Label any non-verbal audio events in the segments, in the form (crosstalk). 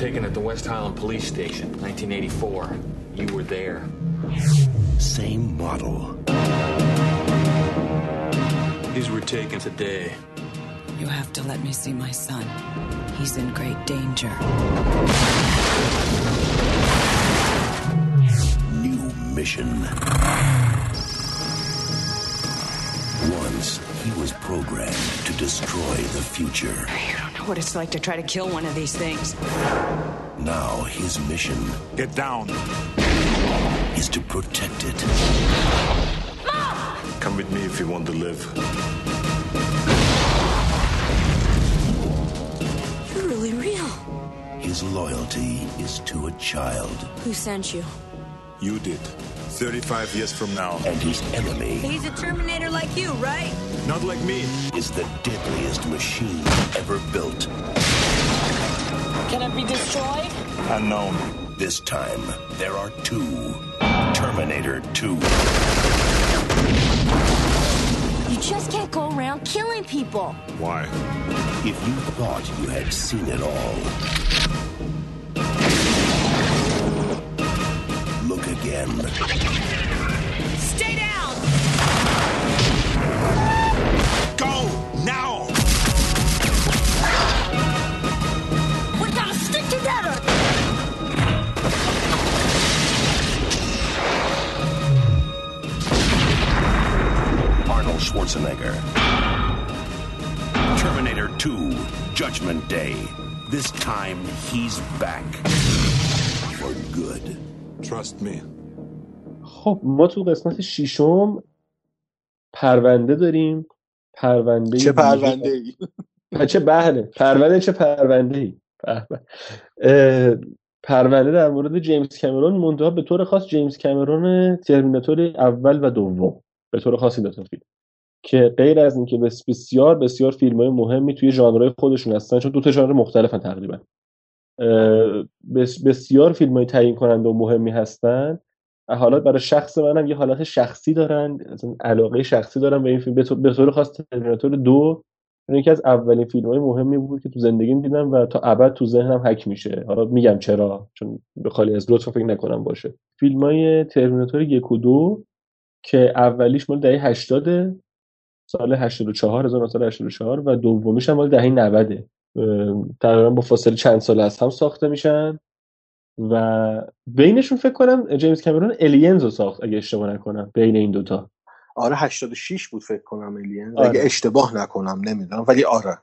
taken at the West Highland Police Station, 1984. You were there. Same model. These were taken today. You have to let me see my son. He's in great danger. New mission. Once, he was programmed to destroy the future. You don't know what it's like to try to kill one of these things. Now, his mission Get down. is to protect it. Mom! Come with me if you want to live. You're really real. His loyalty is to a child, Who sent you? You did. 35 years from now. and his enemy He's a Terminator like you, right? Not like me. is the deadliest machine ever built. Can it be destroyed? Unknown. This time, there are two. Terminator 2. You just can't go around killing people. Why? If you thought you had seen it all, look again. Schwarzenegger. Terminator 2, Judgment Day. This time, he's back. For good. Trust me. خب ما تو قسمت ششم پرونده داریم پرونده چه پرونده ای چه بله پرونده چه پرونده ای پرونده در مورد جیمز کامرون منتها به طور خاص جیمز کامرون ترمیناتور اول و دوم به طور خاص این دو تا فیلم که غیر از اینکه بس- بسیار بسیار فیلم های مهمی توی ژانرهای خودشون هستن چون دو تا ژانر مختلفن تقریبا. بس- بسیار فیلم های تعیین کننده و مهمی هستن. حالا برای شخص منم یه حالت شخصی دارن علاقه شخصی دارن به این فیلم. به طور- خاص ترمیناتور دو یکی از اولین فیلم های مهمی بود که تو زندگیم دیدم و تا ابد تو ذهنم حک میشه. حالا میگم چرا چون به خالی از لطف فکر نکنم باشه. فیلم های ترمیناتور یک و دو که اولیش مال دهه 80 سال 84 1984 و دومیش هم مال دهه 90 اه، تقریبا با فاصله چند سال از هم ساخته میشن و بینشون فکر کنم جیمز کامرون الینز رو ساخت اگه اشتباه نکنم بین این دوتا. آره 86 بود فکر کنم الین آره. اگه اشتباه نکنم نمی‌دونم ولی آره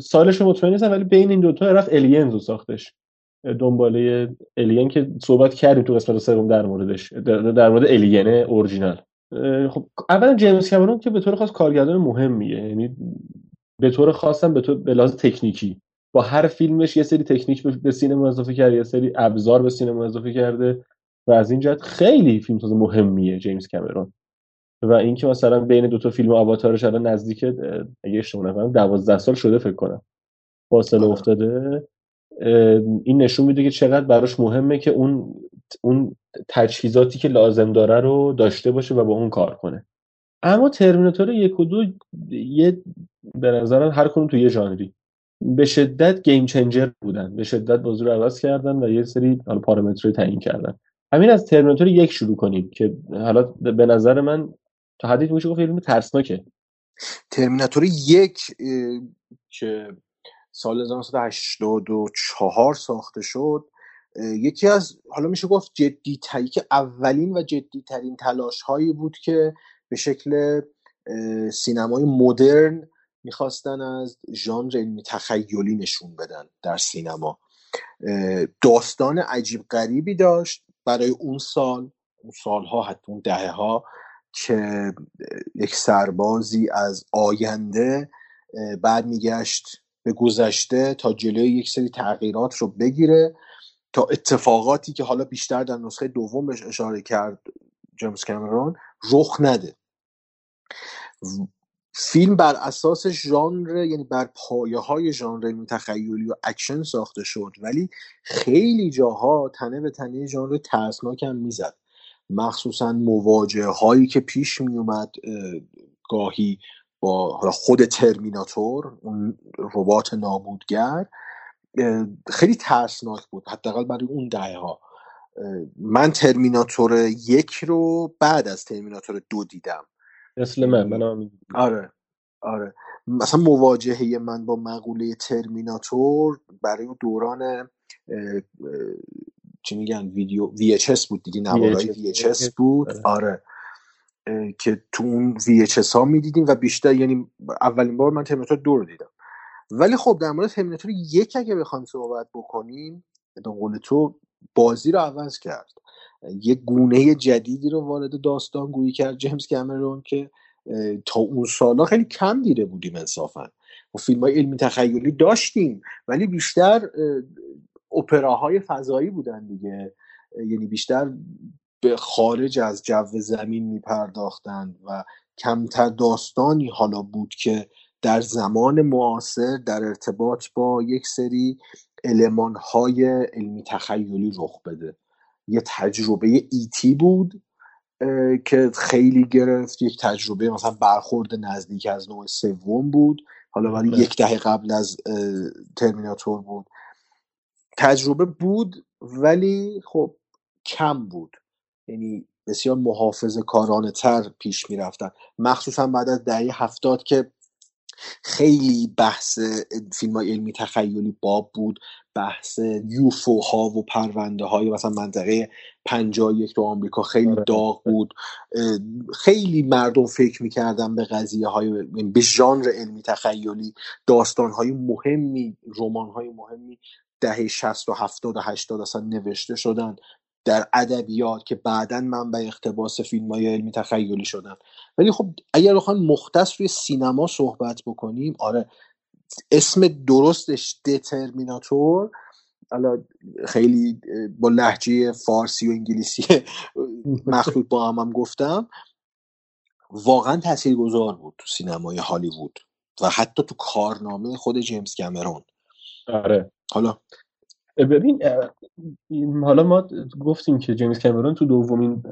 سالش رو مطمئن نیستم ولی بین این دوتا رفت الینز رو ساختش. دنباله الین که صحبت کردیم تو قسمت سوم در موردش در, مورد الین اورجینال خب اولا جیمز کامرون که به طور خاص کارگردان مهمیه یعنی به طور خاصم به طور به لحاظ تکنیکی. با هر فیلمش یه سری تکنیک به- سینما اضافه کرده یه سری ابزار به سینما اضافه کرده و از این جهت خیلی فیلمساز مهمیه جیمز کامرون. و اینکه مثلا بین دو تا فیلم آواتارش الان نزدیک اگه اشتباه نکنم 12 سال شده فکر کنم. فاصله. افتاده. این نشون میده که چقدر براش مهمه که اون اون تجهیزاتی که لازم داره رو داشته باشه و با اون کار کنه. اما ترمیناتور یک و دو یه به نظرم هر کنون تو یه ژانری. به شدت گیم چنجر بودن. به شدت بازی رو عوض کردن و یه سری حالا پارامترهای تعیین کردن. همین از ترمیناتور یک شروع کنیم که حالا به نظر من تا حدی میشه گفت فیلم ترسناکه. ترمیناتور یک که سال 1984 ساخته شد یکی از حالا میشه گفت جدی که اولین و جدی ترین تلاش هایی بود که به شکل سینمای مدرن می‌خواستن از ژانر علمی تخیلی نشون بدن در سینما. داستان عجیب غریبی داشت برای اون سال اون سالها حتی اون دهه ها که یک سربازی از آینده اه، برمیگشت به گذشته تا جلوی یک سری تغییرات رو بگیره. تا اتفاقاتی که حالا بیشتر در نسخه دوم بهش اشاره کرد جیمز کامرون رخ نده. فیلم بر اساس ژانر یعنی بر پایه های ژانر تخیلی و اکشن ساخته شد ولی خیلی جاها تنه به تنه ژانر ترسناک هم می‌زد. مخصوصا مواجهه هایی که پیش می اومد اه، گاهی با خود ترمیناتور اون ربات نابودگر خیلی ترسناک بود حداقل برای اون دهه ها من ترمیناتور یک رو بعد از ترمیناتور دو دیدم. مثل من من آره آره. مثلا مواجهه من با مقوله ترمیناتور برای دوران اه، اه، چی میگن ویدیو VHS بود دیگه نوارای VHS VHS بود. آره. آره. که تو اون VHS ها می‌دیدیم و بیشتر یعنی اولین بار من ترمیناتور دو رو دیدم. ولی خب در مورد ترمیناتور یک اگه بخوایم صحبت بکنیم به قول تو بازی رو عوض کرد. یه گونه جدیدی رو وارد داستان گویی کرد جیمز کامرون که تا اون سالا خیلی کم دیده بودیم انصافا. و فیلم های علمی تخیلی داشتیم ولی بیشتر اه، اپراهای فضایی بودن دیگه. یعنی بیشتر به خارج از جو زمین میپرداختند و کمتر داستانی حالا بود که در زمان معاصر در ارتباط با یک سری المانهای علمی تخیلی رخ بده. یه تجربه ایتی بود اه، که خیلی گرفت. یک تجربه مثلا برخورد نزدیک از نوع سوم بود. حالا ولی بله. یک دهه قبل از ترمیناتور بود. تجربه بود ولی خب کم بود. یعنی بسیار محافظ کارانه تر پیش می‌رفتن. مخصوصا بعد از دهه هفتاد که خیلی بحث فیلم های علمی تخیلی باب بود بحث یوفو ها و پرونده های مثلا منطقه 51 تو آمریکا خیلی آره. داغ بود خیلی مردم فکر می‌کردن به قضیه های به ژانر علمی تخیلی داستان های مهمی رمان های مهمی دهه 60 و 70 و 80 اصلا نوشته شدن در ادبیات که بعدا منبع اقتباس فیلم های علمی تخیلی شدن. ولی خب اگر بخوایم مختص روی سینما صحبت بکنیم آره اسم درستش دترمیناتور حالا خیلی با لحجه فارسی و انگلیسی (laughs) مخلوط با هم, هم گفتم واقعا تاثیرگذار بود تو سینمای هالیوود و حتی تو کارنامه خود جیمز کامرون. آره. حالا ببین حالا ما گفتیم که جیمز کامرون تو دومین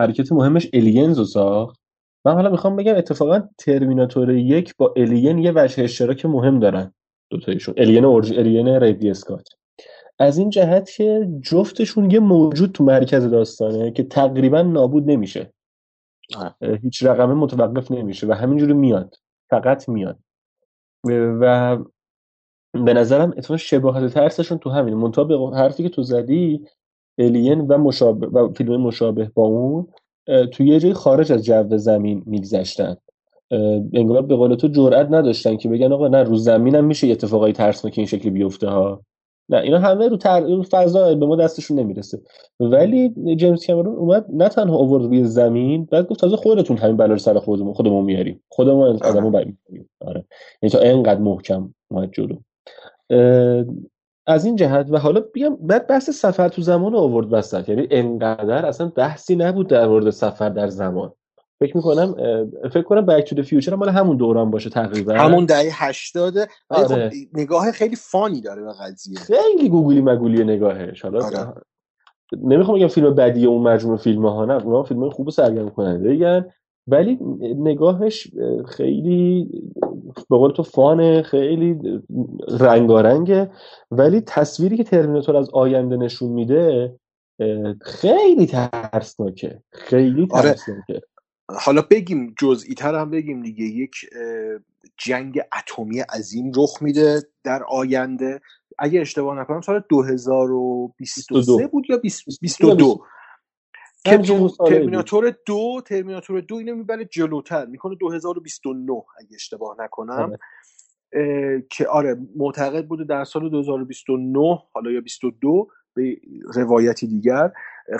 حرکت مهمش الینز رو ساخت. من حالا می‌خوام بگم اتفاقا ترمیناتور یک با الین یه وجه اشتراک مهم دارن دوتایشون الین اورج الین ریدلی اسکات از این جهت که جفتشون یه موجود تو مرکز داستانه که تقریبا نابود نمیشه. هیچ رقمه متوقف نمیشه و همینجوری میاد. فقط میاد. و به نظرم اتفاقا شباهت ترسشون تو همین منتها به حرفی که تو زدی الین و مشابه و فیلم مشابه با اون تو یه جای خارج از جو زمین میگذشتن. انگار به قول تو جرئت نداشتن که بگن آقا نه رو زمین هم میشه اتفاقای ترسناک این شکلی بیفته ها. نه اینا همه رو, تر... رو فضا به ما دستشون نمی‌رسه. ولی جیمز کامرون اومد نه تنها آورد روی زمین بعد گفت تازه خودتون همین بلا سر خودمون خودمون میاریم. خودمون از آدمو بریم آره. یعنی تا اینقدر محکم اومد جلو. از این جهت و حالا بگم بعد بحث سفر تو زمان آورد وسط. یعنی انقدر اصلا بحثی نبود در مورد سفر در زمان. فکر می‌کنم فکر کنم بک تو فیوچر مال همون دوران باشه تقریبا. همون دهه 80 ولی آره. خب نگاه خیلی فانی داره به قضیه. خیلی گوگلی مگولی نگاهش. حالا آره. نمی‌خوام بگم فیلم بدی اون مجموعه فیلم ها نه اونا فیلم خوب و سرگرم کننده ولی نگاهش خیلی به قول تو فانه خیلی رنگارنگه. ولی تصویری که ترمیناتور از آینده نشون میده خیلی ترسناکه. خیلی آره. ترسناکه. حالا بگیم جزئی تر هم بگیم دیگه. یک جنگ اتمی عظیم رخ میده در آینده. اگه اشتباه نکنم سال 2023 بود یا 20 22 که. ترمیناتور دو ترمیناتور دو اینو می‌بره جلوتر می‌کنه 2029 اگه اشتباه نکنم آره. که آره معتقد بوده در سال 2029 حالا یا 22 به روایتی دیگر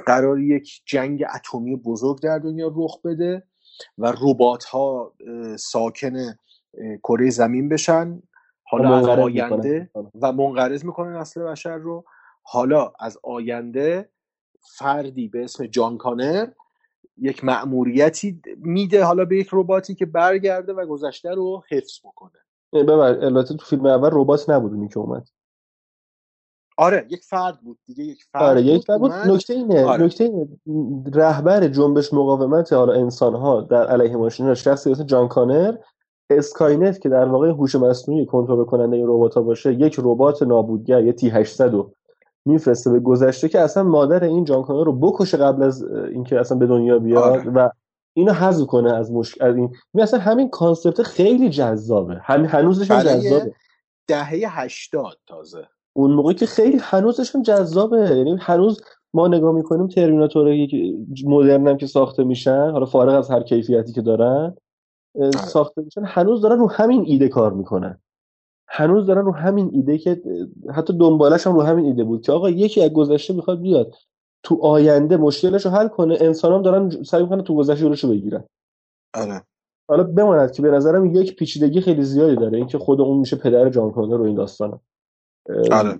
قرار یک جنگ اتمی بزرگ در دنیا رخ بده و ربات ها ساکن کره زمین بشن حالا از آینده می‌کنن. و منقرض می‌کنه نسل بشر رو حالا از آینده فردی به اسم جان کانر یک مأموریتی میده حالا به یک رباتی که برگرده و گذشته رو حفظ بکنه ببر البته تو فیلم اول ربات نبود اونی که اومد آره یک فرد بود دیگه یک فرد آره یک بود بود. نکته اینه آره. نکته اینه رهبر جنبش مقاومت حالا انسان ها در علیه ماشین شخصی اسم جان کانر Skynet که در واقع هوش مصنوعی کنترل کننده ربات باشه یک ربات نابودگر یه T 800 رو میفرسته به گذشته که اصلا مادر این جان کانر رو بکشه قبل از اینکه اصلا به دنیا بیاد آره. و اینو حذف کنه از مشکل از این. اصلا همین کانسپت خیلی جذابه. هم هنوزش هم جذابه. دهه هشتاد تازه. اون موقع که خیلی هنوزش هم جذابه. یعنی هنوز ما نگاه می‌کنیم ترمیناتور یک مدرن هم که ساخته میشن حالا فارغ از هر کیفیتی که دارن اه، ساخته میشن هنوز دارن رو همین ایده کار می‌کنن. هنوز دارن رو همین ایده که حتی دنبالش هم رو همین ایده بود که آقا یکی از گذشته می‌خواد بیاد تو آینده مشکلش رو حل کنه انسان هم دارن سعی می‌کنن تو گذشته جلوشو بگیرن. آره. حالا بماند که به نظرم یک پیچیدگی خیلی زیادی داره اینکه خود اون میشه پدر جان کانر رو این داستانه آره.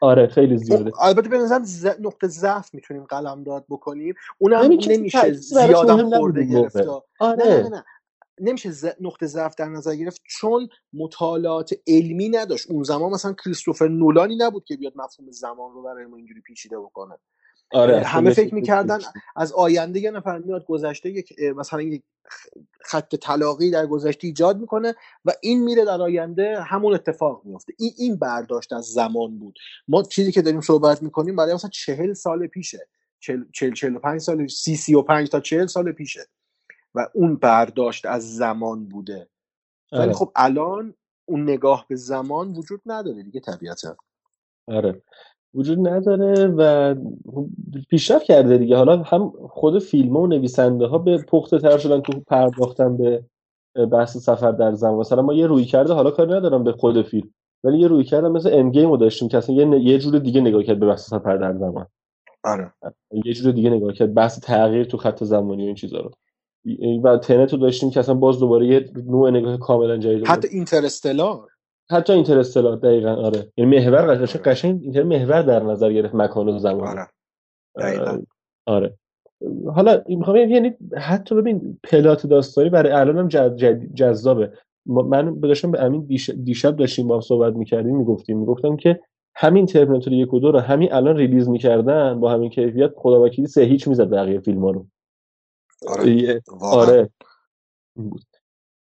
آره خیلی زیاده. اون- البته به نظرم ز... نقطه ضعف می‌تونیم قلم داد بکنیم. اونم نمیشه زیادم خورده گرفت آره نه نه نه. نمیشه ز... نقطه ضعف در نظر گرفت چون مطالعات علمی نداشت. اون زمان مثلا کریستوفر نولانی نبود که بیاد مفهوم زمان رو برای ما اینجوری پیچیده بکنه. آره همه فکر می‌کردن. از آینده یه نفر میاد گذشته یک مثلا یک خط طلاقی در گذشته ایجاد می‌کنه و این میره در آینده همون اتفاق میفته این این برداشت از زمان بود. ما چیزی که داریم صحبت می‌کنیم برای مثلا چهل سال پیشه. چهل چهل پنج سال سی سی و پنج تا چهل سال پیشه. و اون برداشت از زمان بوده. ولی آره. خب الان اون نگاه به زمان وجود نداره دیگه طبیعتا. آره. وجود نداره و پیشرفت کرده دیگه. حالا هم خود فیلم و نویسنده ها به پخته تر شدن تو پرداختن به بحث سفر در زمان. مثلا ما یه روی کرده حالا کاری ندارم به خود فیلم ولی یه روی کرده مثل اندگیم رو داشتیم که اصلا یه, ن- یه جور دیگه نگاه کرد به بحث سفر در زمان. آره. یه جور دیگه نگاه کرد. بحث تغییر تو خط زمانی و این چیزا رو. و تنت رو داشتیم که اصلا باز دوباره یه نوع نگاه کاملا جدید. حتی اینترستلار. حتی اینترستلار دقیقا آره. یعنی محور قشنگ قشنگ اینتر محور در نظر گرفت مکان و زمان. آره. دقیقاً. آره. حالا می‌خوام یعنی حتی ببین پلات داستانی برای الان هم جذابه. من داشتم به امین دیش- دیشب داشتیم با هم صحبت می‌کردیم می‌گفتیم می‌گفتم که همین ترمیناتور یک و دو رو همین الان ریلیز می‌کردن با همین کیفیت خدا وکیلی سه هیچ می‌زد بقیه فیلم ها رو. آره. واقعا. آره. بود.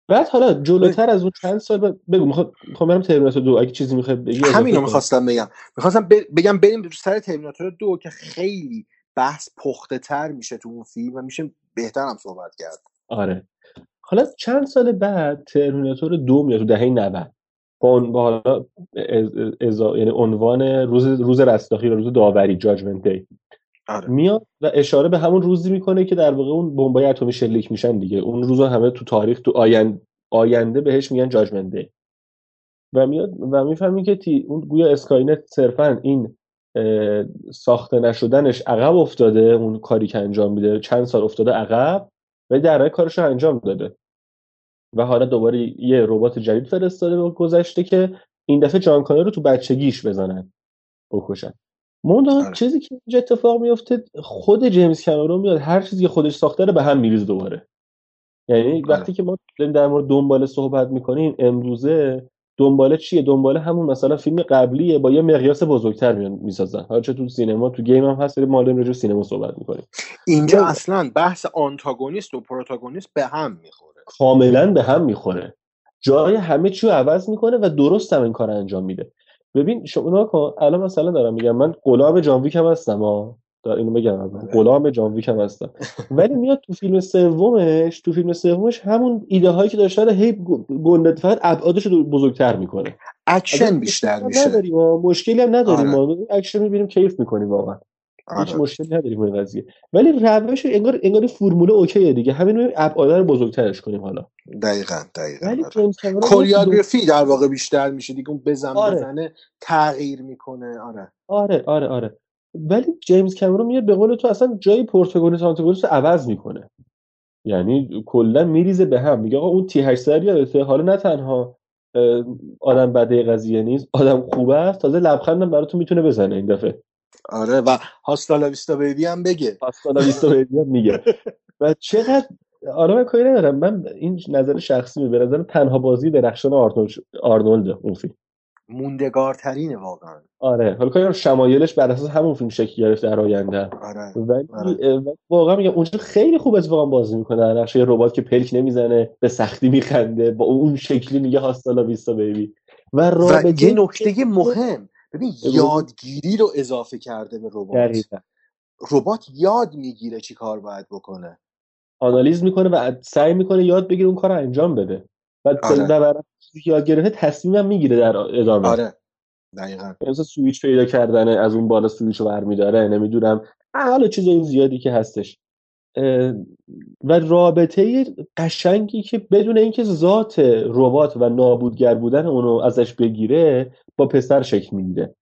بعد حالا جلوتر از اون چند سال بعد بگو می‌خوام برم ترمیناتور دو. اگه چیزی می‌خوای بگی همینو. می‌خواستم بگم. می‌خواستم بگم بریم سر ترمیناتور دو که خیلی بحث پخته تر میشه تو اون فیلم و میشه بهتر هم صحبت کرد. آره. حالا چند سال بعد ترمیناتور دو میاد تو دهه 90 با اون با حالا از- ازا- یعنی عنوان روز روز رستاخی و روز داوری جاجمنت دی آره. میاد و اشاره به همون روزی می‌کنه که در واقع اون بمبای اتمی شلیک میشن دیگه. اون روزا همه تو تاریخ تو آینده آینده بهش میگن Judgment Day و میاد و می‌فهمی که تی اون گویا Skynet صرفا این ساخته نشدنش عقب افتاده اون کاری که انجام میده چند سال افتاده عقب ولی در کارش رو انجام داده. و حالا دوباره یه ربات جدید فرستاده به گذشته که این دفعه جان رو تو بچگیش بزنن. بکشن. منتها آره. چیزی که اینجا اتفاق میفته خود جیمز کامرون میاد هر چیزی که خودش ساخته رو به هم میریزه دوباره. یعنی وقتی که ما داریم در مورد دنباله صحبت می‌کنیم امروزه دنباله چیه؟ دنباله همون مثلا فیلم قبلیه با یه مقیاس بزرگتر میان می‌سازن. حالا چه تو سینما تو گیم هم هست ما داریم راجع به سینما صحبت می‌کنیم. اینجا نه. اصلا بحث آنتاگونیست و پروتاگونیست به هم می‌خوره. کاملا به هم می‌خوره. جای همه چی عوض می‌کنه و درست هم این کار انجام میده. ببین شما کن الان مثلا دارم میگم من غلام جان ویک هم هستم ها دار اینو بگم. آره. غلام جان ویک هم هستم ولی میاد تو فیلم سومش تو فیلم سومش همون ایده هایی که داشته رو هی گنده فقط ابعادش رو بزرگتر می‌کنه اکشن بیشتر میشه نداریم. مشکلی هم نداریم آره. ما اکشن می‌بینیم کیف می‌کنیم واقعا هیچ آره. مشکلی نداریم این قضیه. ولی روش انگار انگار فرمول okay ه دیگه. همین ابعاد رو بزرگترش کنیم حالا. دقیقا دقیقا ولی آره. choreography در واقع بیشتر میشه. دیگه اون بزن آره. بزنه تغییر می‌کنه. آره. آره آره آره. ولی جیمز کامرون میاد به قول تو اصلا جای پروتاگونیست آنتاگونیست رو عوض می‌کنه. یعنی کلا میریزه به هم. میگه آقا اون تی 800 یادته؟ حالا نه تنها آدم بده قضیه نیست آدم خوبه است. تازه لبخندم براتون می‌تونه بزنه این دفعه. آره و هاستالا ویستا بیبی هم بگه. پاستا ویستا بهت میاد میگه. و چقدر آره من کاری ندارم. من این نظر شخصی به نظر تنها بازی درخشان آرنولد آرنولد اون فیلم. موندگارترینه واقعا. آره حالا کاری شمایلش بر اساس همون فیلم شکل گرفته در آینده. آره ولی آره. واقعا میگم اونجا خیلی خوب اتفاقا بازی می‌کنه. نقش یه ربات که پلک نمی‌زنه به سختی میخنده با اون شکلی میگه هاستالا ویستا بیبی. و و رابطه یه نکته مهم. ببین. یادگیری رو اضافه کرده به ربات. ربات یاد می‌گیره چی کار باید بکنه. آنالیز می‌کنه و سعی می‌کنه یاد بگیره اون کار رو انجام بده. و آره. چیزی که یاد گرفته تصمیمم می‌گیره در ادامه. آره. دقیقا. مثلا سویچ پیدا کردنه از اون بالا سویچ رو برمیداره نمی‌دونم. حالا چیزای زیادی که هستش. و رابطه قشنگی که بدون اینکه ذات ربات و نابودگر بودن اونو ازش بگیره با پسر شکل می‌گیره.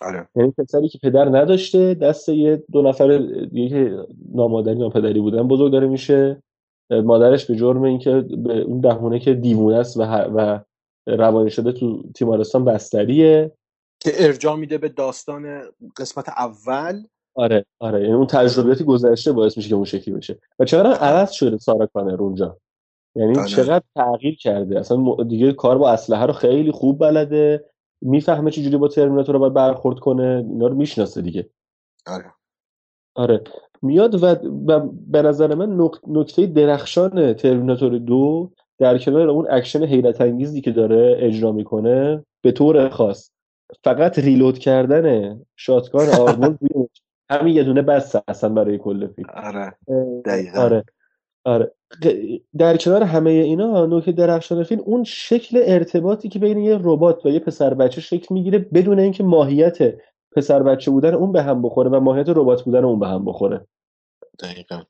آره. یعنی پسری که پدر نداشته دست یه دو نفر دیگه نامادری یا پدری بودن بزرگ داره میشه. مادرش به جرم اینکه به اون بهونه که دیوونه است و, و روانی شده تو تیمارستان بستریه. که ارجاع میده به داستان قسمت اول. آره آره. یعنی اون تجربیاتی گذشته باعث میشه که اون شکلی بشه. و چقدر عوض شده سارا کانر اونجا. یعنی آره. چقدر تغییر کرده. اصلا دیگه کار با اسلحه رو خیلی خوب بلده. می‌فهمه چجوری با ترمیناتور رو باید برخورد کنه؟ اینا رو می‌شناسه دیگه. آره. آره. میاد و, به نظر من نک- نکته درخشان ترمیناتور دو در کنار اون اکشن حیرت انگیزی که داره اجرا می‌کنه به طور خاص. فقط reload کردن shotgun آرنولد (laughs) همین یه دونه بس اصلا برای کل فیلم. آره. دقیقاً. آره. آره. در کنار همه اینا نکته درخشان فیلم اون شکل ارتباطی که بین یه ربات و یه پسر بچه شکل می‌گیره بدون اینکه ماهیت پسر بچه بودن اون به هم بخوره و ماهیت ربات بودن اون به هم بخوره. دقیقا.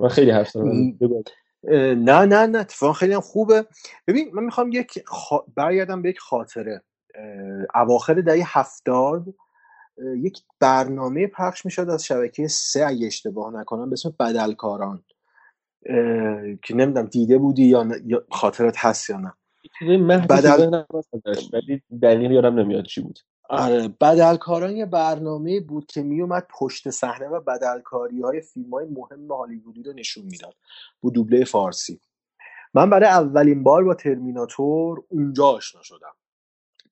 من خیلی حرف نه نه نه اتفاقا خیلی هم خوبه. ببین من می‌خوام یک خا... برگردم به یک خاطره. اواخر دهه هفتاد یک برنامه پخش می‌شد از شبکه سه اگه اشتباه نکنم به اسم بدلکاران. که نمی‌دونم دیده بودی یا, نه... یا خاطرت هست یا نه. بدل- ولی دلیل یادم نمیاد چی بود. آره بدلکاران یه برنامه بود که میومد پشت صحنه و بدلکاری های فیلم های مهم هالیوودی رو نشون می‌داد با دوبله فارسی. من برای اولین بار با ترمیناتور اونجا آشنا شدم.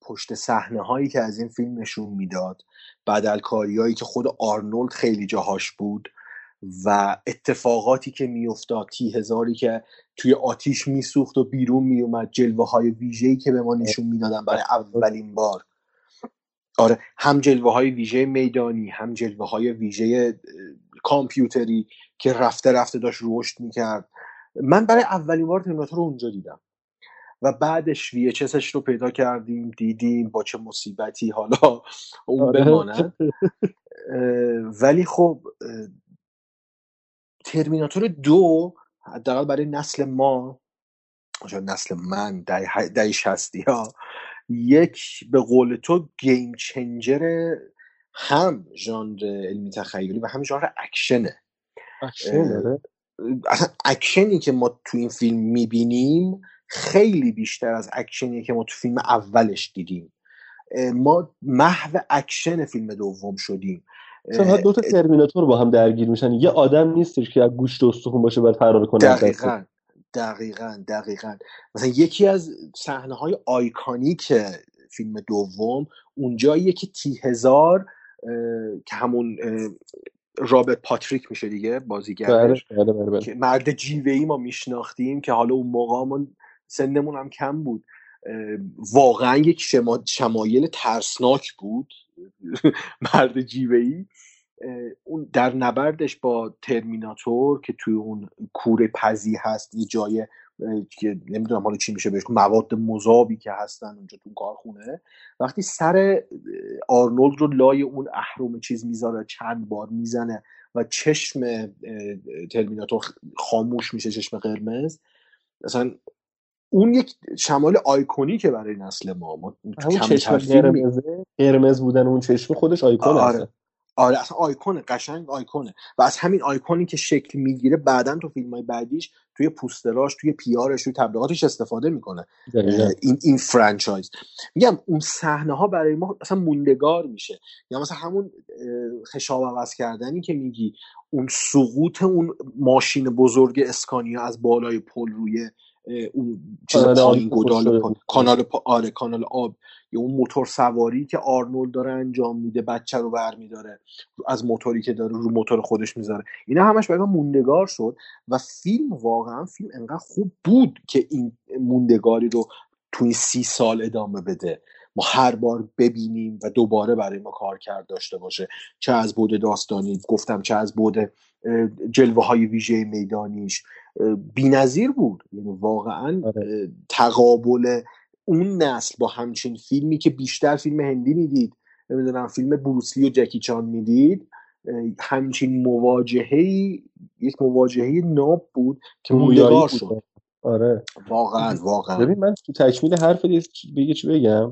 پشت صحنه هایی که از این فیلم نشون می‌داد بدلکاری هایی که خود آرنولد خیلی جاهاش بود و اتفاقاتی که میافتاد تی هزاری که توی آتیش میسوخت و بیرون میومد جلوه های ویژه‌ای که به ما نشون می‌دادن برای اولین بار. آره هم جلوه های ویژه میدانی هم جلوه های ویژه کامپیوتری که رفته رفته داشت رشد می‌کرد. من برای اولین بار ترمیناتور رو اونجا دیدم. و بعدش VHSش رو پیدا کردیم دیدیم با چه مصیبتی حالا (laughs) اون آره. بماند. اه، ولی خب ترمیناتور دو حداقل برای نسل ما نسل من دهه شصتی ها یک به قول تو game changer هم ژانر علمی تخیلی و هم ژانر اکشنه. اکشن داره اصلا اکشنی که ما تو این فیلم می‌بینیم خیلی بیشتر از اکشنی که ما تو فیلم اولش دیدیم. ما محو اکشن فیلم دوم شدیم. چون دو تا ترمیناتور با هم درگیر میشن. یه آدم نیستش که از گوشت و استخون باشه باید فرار کنه دقیقا دقیقا دقیقا. مثلا یکی از صحنه های آیکانیک فیلم دوم اونجاییه که تی هزار که همون رابرت پاتریک میشه دیگه بله بازیگرش بله بله که مرد جیوه ای ما میشناختیم که حالا اون موقع سنمون هم کم بود. واقعا یک شما... شمایل ترسناک بود. (laughs) مرد جیوه ای اون در نبردش با ترمیناتور که توی اون کوره پزی هست یه جای که نمی‌دونم حالا چی میشه بهش مواد مذابی که هستن اونجا تو کارخونه. وقتی سر آرنولد رو لای اون اهرم چیز می‌ذاره چند بار می‌زنه و چشم ترمیناتور خاموش میشه چشم قرمز مثلا اون یک شمال آیکونیکه برای نسل ما. ما همون چشم قرمز بودن اون چشم خودش آیکون آره. آره اصلا آیکونه قشنگ آیکونه. و از همین آیکونی که شکل می‌گیره بعدا تو فیلم های بعدیش توی پوستراش توی پیارش توی تبلیغاتش استفاده می‌کنه. این این فرانچایز. میگم اون صحنه ها برای ما اصلا موندگار میشه. یا مثلا همون خشاب عوض کردنی که میگی اون سقوط اون ماشین بزرگ اسکانیا از بالای پل روی اون چیز پایین پا- بود. کانال پا... آره کانال آب. یا اون موتور سواری که آرنولد داره انجام میده بچه رو برمیداره. از موتوری که داره رو موتور خودش می‌ذاره. اینا همش برای من موندگار شد و فیلم واقعا فیلم انقدر خوب بود که این موندگاری رو تو این سی سال ادامه بده. ما هر بار ببینیم و دوباره برای ما کار کرد داشته باشه. چه از بود داستانی گفتم چه از بود جلوه های ویژه میدانیش. بی نظیر بود. یعنی واقعا آره. تقابل اون نسل با همچین فیلمی که بیشتر فیلم هندی می‌دید نمی‌دونم فیلم بروسلی و جکی چان می‌دید همچین مواجهه یک مواجهه ناب بود که موندگار بود. شد. آره. واقعا واقعا. ببین من تو تکمیل حرف بگی چی بگم؟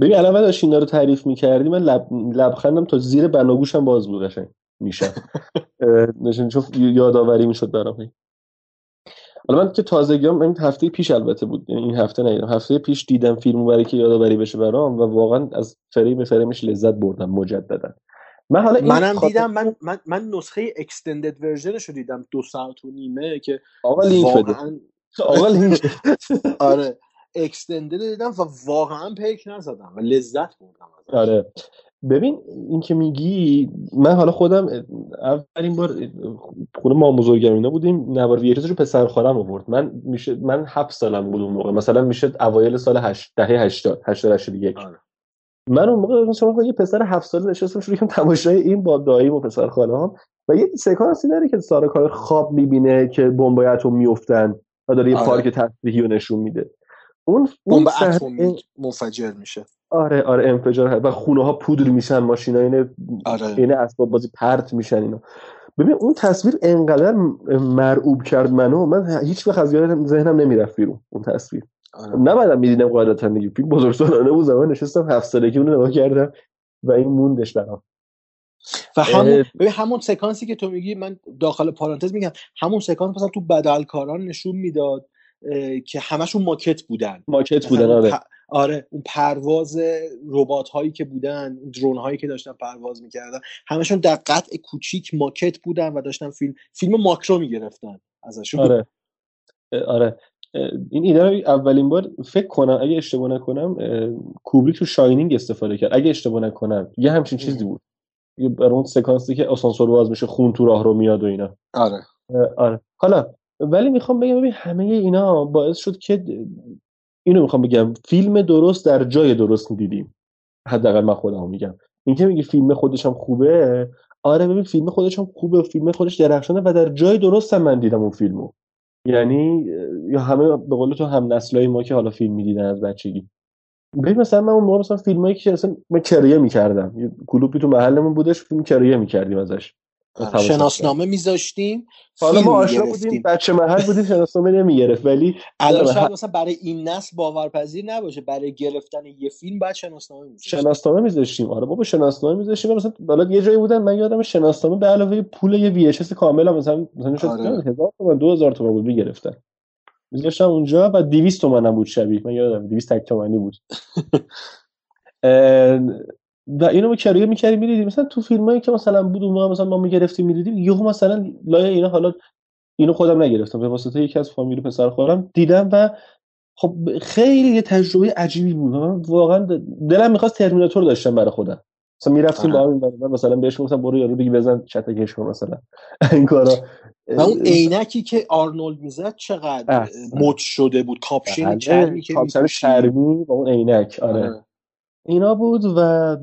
ببین الان داشت اینا رو تعریف می‌کردی من لب... لبخندم تا زیر بناگوشم باز بود قشنگ میشه. (laughs) نشون چون یادآوری می‌شد برام. حالا من که تازگیام این هفته پیش البته بود یعنی این هفته ندیدم هفته پیش دیدم فیلمو برای که یادآوری بشه برام و واقعا از فریم فریمش لذت بردم مجددا. من حالا این منم خاطر- دیدم من, من, من نسخه extended version ش رو دیدم دو ساعت و نیمه که آقا لینک بده. واقعا آقا لینک. (laughs) آره. extended دیدم و واقعا پلک نزدم و لذت بردم آره. ببین این که میگی من حالا خودم اولین بار خونه ما بزرگم اینا بودیم نوار ویرتش رو پسر خالم آورد. من میشه من هفت سالم بود اون موقع. مثلا میشه اوایل سال هشت دهه 80 80 81 آره. من اون موقع مثلا یه پسر هفت ساله نشستم شروع کردم تماشای این با داییم و پسر خاله هم و یه سکانسی داره که سارا کار خواب می‌بینه که بمبای اتم میافتن و داره یه آره. پارک تفریحی رو نشون میده. اون اون بمب اتمی منفجر میشه. آره آره انفجار هست و خونه ها پودر میشن ماشینا این آره. این اسباب بازی پرت میشن اینا. ببین اون تصویر انقدر مرعوب کرد منو من هیچ وقت از ذهنم نمی‌رفت بیرون اون تصویر. آره. نباید می‌دیدم قاعدتا دیگه. فیلم بزرگسالانه بود زمان نشستم هفت سالگی اون نگاه کردم و این موندش برام. و همون. ببین همون سکانسی که تو میگی من داخل پارانتز میگم همون سکانس مثلا تو بدلکاران نشون می‌داد. که همشون ماکت بودن. ماکت بودن آره. پ- آره اون پرواز ربات هایی که بودن درون هایی که داشتن پرواز می‌کردن همشون در قطع کوچیک ماکت بودن و داشتن فیلم فیلم ماکرو می‌گرفتن ازشون. آره. آره. این ایده رو اولین بار فکر کنم اگه اشتباه نکنم اه، کوبریک تو شاینینگ استفاده کرد. اگه اشتباه نکنم یه همچین چیزی بود. یه برای اون سکانسی که آسانسور باز میشه خون تو راه رو میاد و اینا. آره. آره. حالا ولی می‌خوام بگم ببین همه اینا باعث شد که اینو می‌خوام بگم فیلم درست در جای درست دیدیم حداقل من خودم میگم. این که میگه فیلم خودش هم خوبه آره ببین فیلم خودش هم خوبه فیلم خودش درخشانه و در جای درست هم من دیدم اون فیلمو. یعنی یا همه به قول تو هم نسلای ما که حالا فیلم می‌دیدن از بچگی. ببین مثلا من اون موقع مثلا فیلمایی که اصلا من کریه می‌کردم. کلوپی تو محلمون بودش فیلم کریه می‌کردیم ازش. شناسنامه میذاشتیم حالا ما آشنا بودیم بچه محل بودیم شناسنامه نمی‌گرفت ولی الان شاید مثلا برای این نسل باورپذیر نباشه برای گرفتن یه فیلم باید شناسنامه میذاشتیم. شناسنامه میذاشتیم. آره بابا شناسنامه میذاشتیم. مثلا حالا یه جایی بودن من یادم شناسنامه به علاوه پول یه وی اچ اس کامل هم مثلا مثلا آره. هزار تومن دو هزار تومن بود می‌گرفتن. میذاشتم اونجا و 200 تومن هم بود شبیه. من یادم 200 تک تومنی بود. (laughs) و اینو ما کریه می‌کردیم می‌دیدیم. مثلا تو فیلمایی که مثلا بود اون مثلا ما می‌گرفتیم می‌دیدیم یهو مثلا لایه اینا حالا اینو خودم نگرفتم. به واسطه یکی از فامیل پسر خالم دیدم و خب خیلی یه تجربه عجیبی بود. من واقعا دلم می‌خواست ترمیناتور داشتم برای خودم. مثلا می‌رفتیم. با هم مثلا بهش می‌گفتم برو یارو بگی بزن چتکش کن مثلا. (laughs) این کارا. و اون عینکی که آرنولد می‌زد چقدر. مد شده بود؟ کاپشن بله، چرمی که کاپشن. چرمی با اون عینک. آره. اینا بود و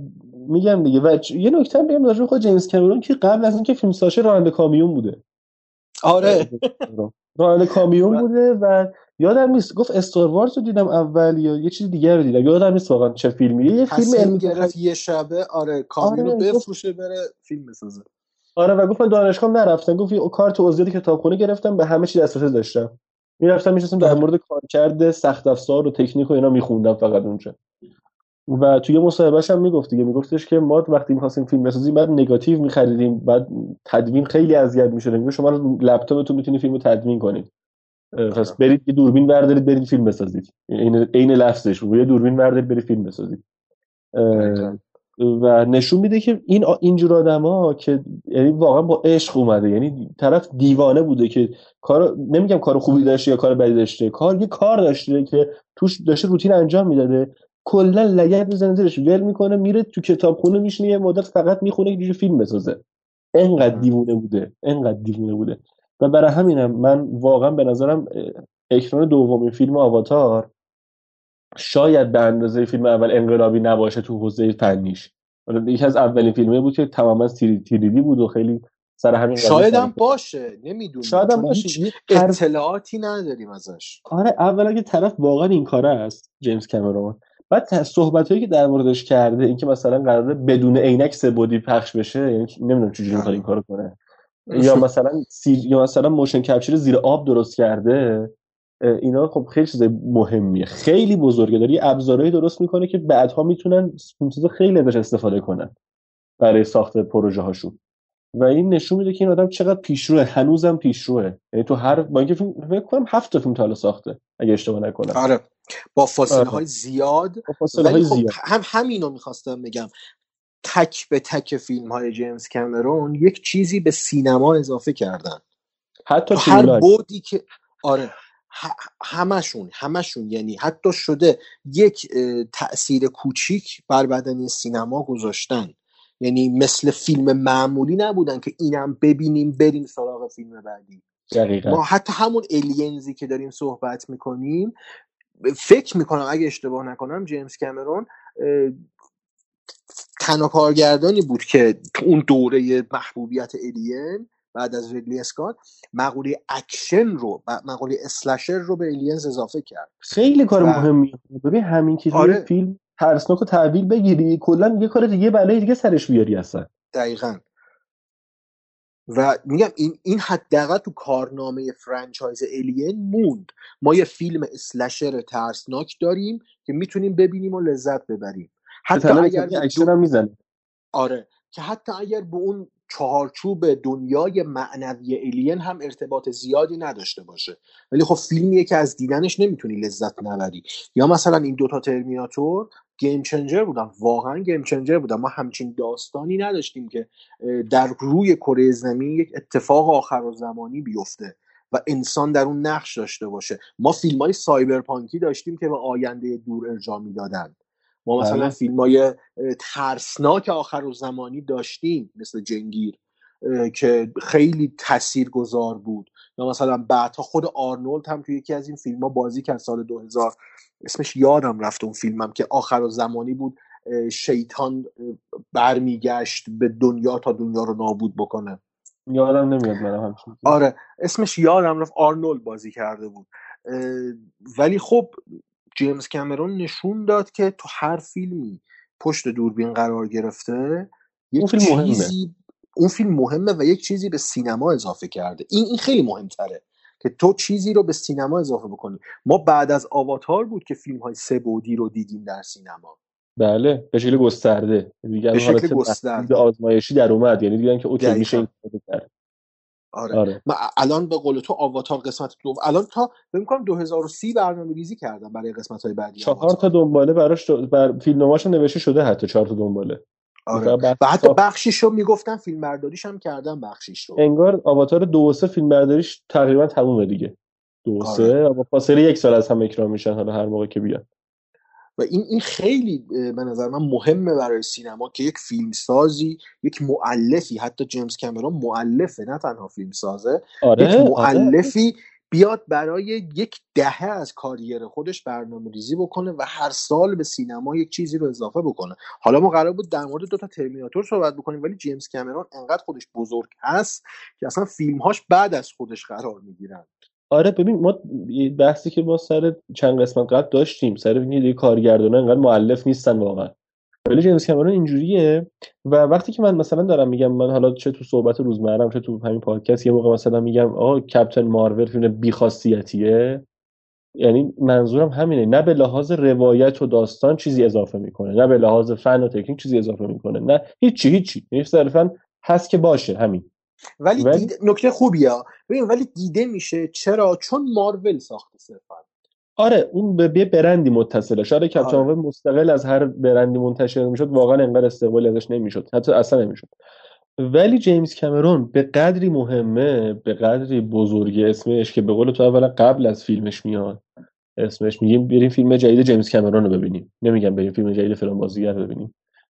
میگم دیگه. و یه نکته هم بگم راجع خود جیمز کامرون که قبل از اینکه فیلمساز شه راننده کامیون بوده. آره. (laughs) راننده کامیون بوده و یادم نیست گفت Star Wars رو دیدم اول یا یه چیز دیگر رو دیدم. یادم نیست واقعا چه فیلمیه. یه فیلم علمی گرفت یه شبه آره کامیونو آره، بفروشه بره فیلم بسازه. آره و گفت من دانشگاه نرفتم. گفت کارت عضویت کتابخونه گرفتم به همه چی دسترسی داشتم. می‌رفتم میشستم در آره. مورد کارکرد سخت افزار و تکنیک و اینا میخوندم فقط اونجا. و توی مصاحبهش هم می‌گفت دیگه میگفتش که ما وقتی می‌خواستیم فیلم بسازیم بعد نگاتیو میخریدیم بعد تدوین خیلی اذیت می‌شد میگه شما لپتاپتون می‌تونی فیلمو تدوین کنید. پس برید یه دوربین بردارید برید فیلم بسازید. این عین لفظش بود. یه دوربین بردارید برید فیلم بسازید. و نشون میده که این اینجور آدما که یعنی واقعا با عشق اومده. یعنی طرف دیوانه بوده که کار نمیگم کار خوبی داشته یا کار بدی داشته. کار یه کار داشته که توش داشته روتین انجام می‌داده. کلا لگد می‌زنه زیرش ول می‌کنه میره تو کتابخونه میشینه یه مدت فقط می‌خونه که فیلم بسازه. انقدر دیوونه بوده انقدر دیوونه بوده. و برای همینم من واقعا به نظرم اکران دومین فیلم آواتار شاید به اندازه فیلم اول انقلابی نباشه تو حوزه فنیش. یکی از اولین فیلمایی بود که تماما 3D بود و خیلی سر همین شاید هم باشه نمی‌دونم. شاید هم باشه. یه اطلاعاتی نداریم ازش. آره اولا که طرف واقعا این کاره است جیمز کامرون. بعد صحبت هایی که در موردش کرده اینکه مثلا قراره بدون عینک سه بعدی پخش بشه یعنی نمی‌دونم چجوری می‌خواد این کارو کنه. یا مثلا سیر... یا مثلا motion capture زیر آب درست کرده اینا خب خیلی چیز مهمیه. خیلی بزرگه. داره یه ابزارهایی درست می‌کنه که بعدها می‌تونن چیز خیلی ازش استفاده کنن برای ساخت پروژه هاشون. و این نشون میده که این آدم چقدر پیشروه. هنوزم پیشروه. یعنی تو هر با اینکه فکر کنم هفت تا فیلم تا حالا ساخته اگه اشتباه نکنم. آره. با فاصله آره. های زیاد. با فاصله های خب زیاد. هم همینو می‌خواستم بگم. تک به تک فیلم های جیمز کامرون یک چیزی به سینما اضافه کردن. حتی هر بودی که آره همشون همشون. یعنی حتی شده یک اه، تأثیر کوچیک بر بدنی سینما گذاشتن. یعنی مثل فیلم معمولی نبودن که اینم ببینیم بریم سراغ فیلم بعدی. دقیقا. ما حتی همون الینزی که داریم صحبت می‌کنیم فکر می‌کنم اگه اشتباه نکنم جیمز کامرون اه، تنها کارگردانی بود که تو اون دوره محبوبیت الین بعد از ریدلی اسکات مقوله اکشن رو و مقوله slasher رو به Aliens اضافه کرد. خیلی کار و- مهمیه ببین همین که آره. فیلم ترسناک رو تحویل بگیری کلا یه کار دیگه بلای دیگه سرش بیاری اصلا. دقیقا. و میگم این این حداقل تو کارنامه franchise Alien موند. ما یه فیلم slasher ترسناک داریم که می‌تونیم ببینیم و لذت ببریم. حتی اگر اکشن هم می‌زنه آره. که حتی اگر به اون چهارچوب دنیای معنوی Alien هم ارتباط زیادی نداشته باشه. ولی خب فیلمیه که از دیدنش نمی‌تونی لذت نبری. یا مثلا این دوتا ترمیناتور گیم چنجر بودن واقعا گیم چنجر بودن ما همچین داستانی نداشتیم که در روی کره زمین یک اتفاق آخر و زمانی بیفته و انسان در اون نقش داشته باشه. ما فیلم های سایبرپانکی داشتیم که به آینده دور ارجاع می‌دادن. ما مثلا بله. فیلم های ترسناک آخر و زمانی داشتیم مثل جنگیر. که خیلی تأثیر گذار بود. یا مثلا بعدها خود آرنولد هم توی یکی از این فیلم ها بازی کرد سال 2000 اسمش یادم رفت اون فیلمم که آخر و زمانی بود شیطان برمیگشت به دنیا تا دنیا رو نابود بکنه. یادم نمیاد منم همچین آره اسمش یادم رفت آرنولد بازی کرده بود. ولی خب جیمز کامرون نشون داد که تو هر فیلمی پشت دوربین قرار گرفته اون فیلم مهمه. اون فیلم مهمه و یک چیزی به سینما اضافه کرده این این خیلی مهمتره که تو چیزی رو به سینما اضافه بکنی ما بعد از آواتار بود که فیلم های سه بعدی رو دیدیم در سینما بله به شکل گسترده دیگه به شکل گسترده. آزمایشی در اومد یعنی دیدن که اوکی. میشه این آره. آره من الان به قول تو آواتار قسمت دو الان تا فکر می‌کنم 2030 برنامه ریزی کردم برای قسمت های بعدی چهار تا آواتار. دنباله براش دو- بر فیلمنامه‌اش نوشته شده حتی چهار تا دنباله آره. و حتی. بخشیش رو می‌گفتن فیلم برداریش هم کردن بخشیش رو انگار آواتار دو و سه فیلم برداریش تقریبا تمومه دیگه دو و آره. سه با فاصله یک سال از هم اکرام میشن حالا هر موقع که بیان و این این خیلی به نظر من مهمه برای سینما که یک فیلمسازی یک مؤلفی حتی جیمز کامرون مؤلفه نه تنها فیلمسازه آره یک آره مؤلفی بیاد برای یک دهه از کاریر خودش برنامه ریزی بکنه و هر سال به سینما یک چیزی رو اضافه بکنه. حالا ما قرار بود در مورد دوتا ترمیناتور صحبت بکنیم ولی جیمز کامرون انقدر خودش بزرگ هست که اصلا فیلمهاش بعد از خودش قرار می‌گیرن. آره ببین ما بحثی که ما سر چند قسمت قبل داشتیم سر اینکه دیگه کارگردانا انقدر مؤلف نیستن واقعا. ولی جیمز کامرون اینجوریه. و وقتی که من مثلا دارم میگم من حالا چه تو صحبت روزمرم چه تو همین پادکست یه موقع مثلا میگم آقا کپتن مارول فیلم بیخاصیتیه. یعنی منظورم همینه. نه به لحاظ روایت و داستان چیزی اضافه می‌کنه نه به لحاظ فن و تکنیک چیزی اضافه می‌کنه نه هیچی هیچی. یعنی صرفا هست که باشه همین. ولی, ولی- دید... نکته خوبیه. ببین ولی دیده میشه. چرا؟ چون مارول ساخته صرفا. آره اون به یه برندی متصله. شاید کپتن آره. مستقل از هر برندی منتشر می‌شد واقعا انقدر استقبالی ازش نمی‌شد. حتی اصلا نمی‌شد. ولی جیمز کامرون به قدری مهمه به قدری بزرگه اسمش که به قول تو اولا قبل از فیلمش میاد. اسمش میگیم بریم فیلم جدید جیمز کامرون رو ببینیم. نمیگم بریم فیلم جدید فلان بازیگر ببینیم.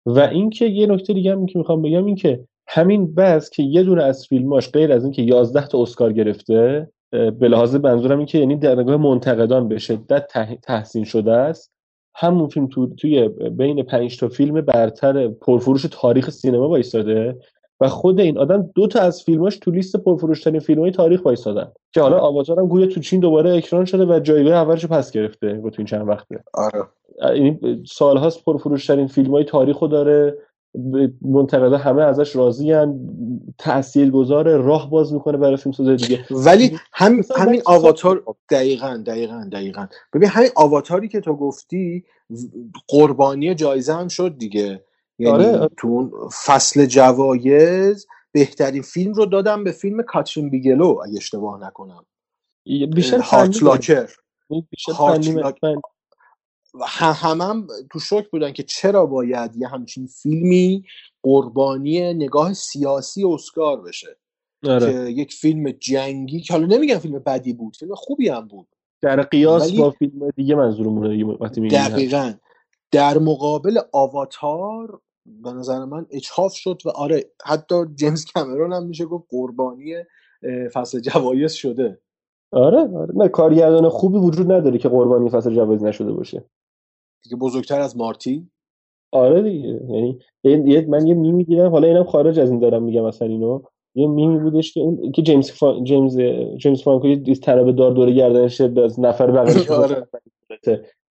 و اینکه یه نکته دیگه هم که می‌خوام بگم این که همین بس که یه دونه از فیلماش غیر از اینکه 11 تا اسکار گرفته به لحاظ منظورم این که یعنی در نگاه منتقدان به شدت تحسین شده است. همون فیلم تو توی بین پنج تا فیلم برتر پرفروش تاریخ سینما وایساده و خود این آدم دو تا از فیلماش تو لیست پرفروشترین فیلم‌های تاریخ وایسادن که حالا آواتار هم گویا تو چین دوباره اکران شده و جایگاه اولش پس گرفته با تو این چند وقته آره. یعنی سالهاست پرفروشترین فیلم های تاریخ رو داره. منتقدا همه ازش راضی تأثیر گذاره راه باز می‌کنه برای فیلم سازای دیگه. ولی هم همین آواتار دقیقا دقیقا دقیقا. ببین همین آواتاری که تو گفتی قربانی جایزه هم شد دیگه. یعنی آره، آره. تو اون فصل جوایز بهترین فیلم رو دادم به فیلم کاترین بیگلو اگه اشتباه نکنم. بیشتر هارت لاکر. هارت هم هم تو شوک بودن که چرا باید یه همچین فیلمی قربانی نگاه سیاسی اسکار بشه. آره. که یک فیلم جنگی که حالا نمیگم فیلم بدی بود فیلم خوبی هم بود. در قیاس با فیلم دیگه منظورمونه وقتی. دقیقا. در مقابل آواتار به نظر من اچاف شد و آره حتی جیمز کامرون هم میشه گفت قربانی فصل جوایز شده. آره آره. نه کارگردان خوبی وجود نداره که قربانی فصل جوایز نشده باشه. دیگه بزرگتر از مارتی؟ آره دیگه یعنی من یه میمی دیدم حالا اینم خارج از این دارم میگم مثلا اینو. یه میمی بودش که اون که جیمز فا... جیمز جیمز فرانکو یه طناب دار دور گردنش از نفر بغلش آره.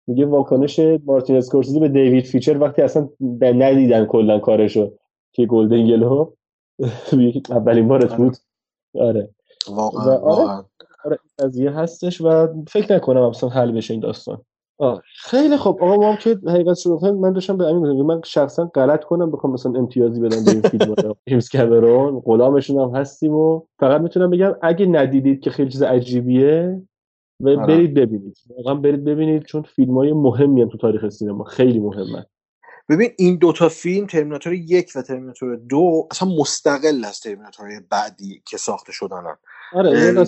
میگه واکنش مارتین اسکورسیزی به دیوید فینچر وقتی اصلا ب- ندیدن کلا کارشو که گلدن گلو (laughs) اولین بارت بود. آره. واقعا آره. آره قضیه هستش و فکر نکنم اصلا حل بشه این داستان. آه. خیلی خب آقا ما هم که حقیقت بخوایم من داشتم به امین میگم من شخصا غلط کنم بخوام مثلا امتیازی بدم به این فیلم جیمز کامرون (laughs) غلامشون هم هستیم و فقط می‌تونم بگم اگه ندیدید که خیلی چیز عجیبیه و آره. برید ببینید. واقعا برید ببینید چون فیلم های مهمی هم تو تاریخ سینما خیلی مهمه ببین این دوتا فیلم ترمیناتور یک و ترمیناتور دو اصلا مستقل از ترمیناتورهای بعدی که ساخته شدن آره اصلا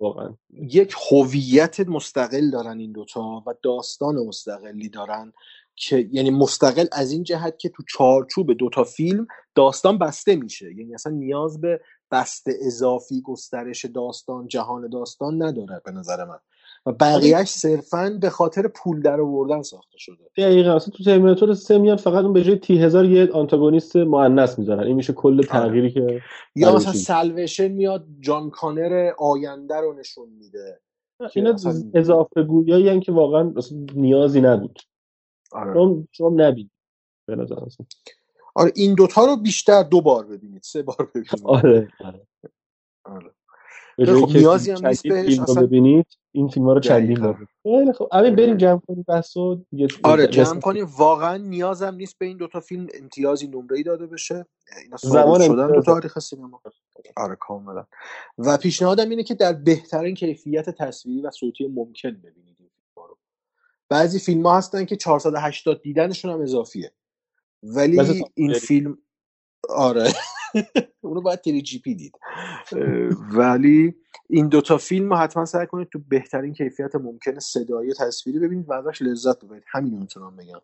واقعا. یک هویت مستقل دارن این دوتا و داستان مستقلی دارن که یعنی مستقل از این جهت که تو چارچوب دوتا فیلم داستان بسته میشه. یعنی اصلا نیاز به بسته اضافی گسترش داستان جهان داستان نداره به نظر من. و بقیهش صرفا به خاطر پول در آوردن ساخته شده دقیقا اصلا تو ترمیناتور سه میان فقط اون به جای تی هزار یه آنتاگونیست مؤنث می‌ذارن این میشه کل تغییری که یا آره، مثلا چیز. سلوشن میاد جان کانر آینده رو نشون میده اینا اضافه گویایی هم که واقعا نیازی نبود آره. شما شما نبید به نظر اصلا. آره این دوتا رو بیشتر دو بار ببینید سه بار (laughs) ببینید آره آره. آره. به خب، که نیازی هم نیست بهش، اصلا- ببینید این فیلم ها رو چندین. بار خیلی خب همین بریم جمع کنیم بحثو. دیگه آره جمع کنیم. واقعا نیازم نیست به این دوتا فیلم امتیازی نمره ای داده بشه. اینا زمان شدن امتیاز. تاریخ سینما. آره کاملا. و پیشنهادم اینه که در بهترین کیفیت تصویری و صوتی ممکن ببینید این فیلم رو. بعضی فیلم ها هستن که 480 دیدنشون هم اضافیه. ولی این. فیلم آره. (laughs) اونو باید تری جی پی دید. ولی این دوتا فیلم رو حتما سعی کنید تو بهترین کیفیت ممکن صدایی تصویری ببینید و ازش لذت ببرید. همین رو می‌تونم بگم.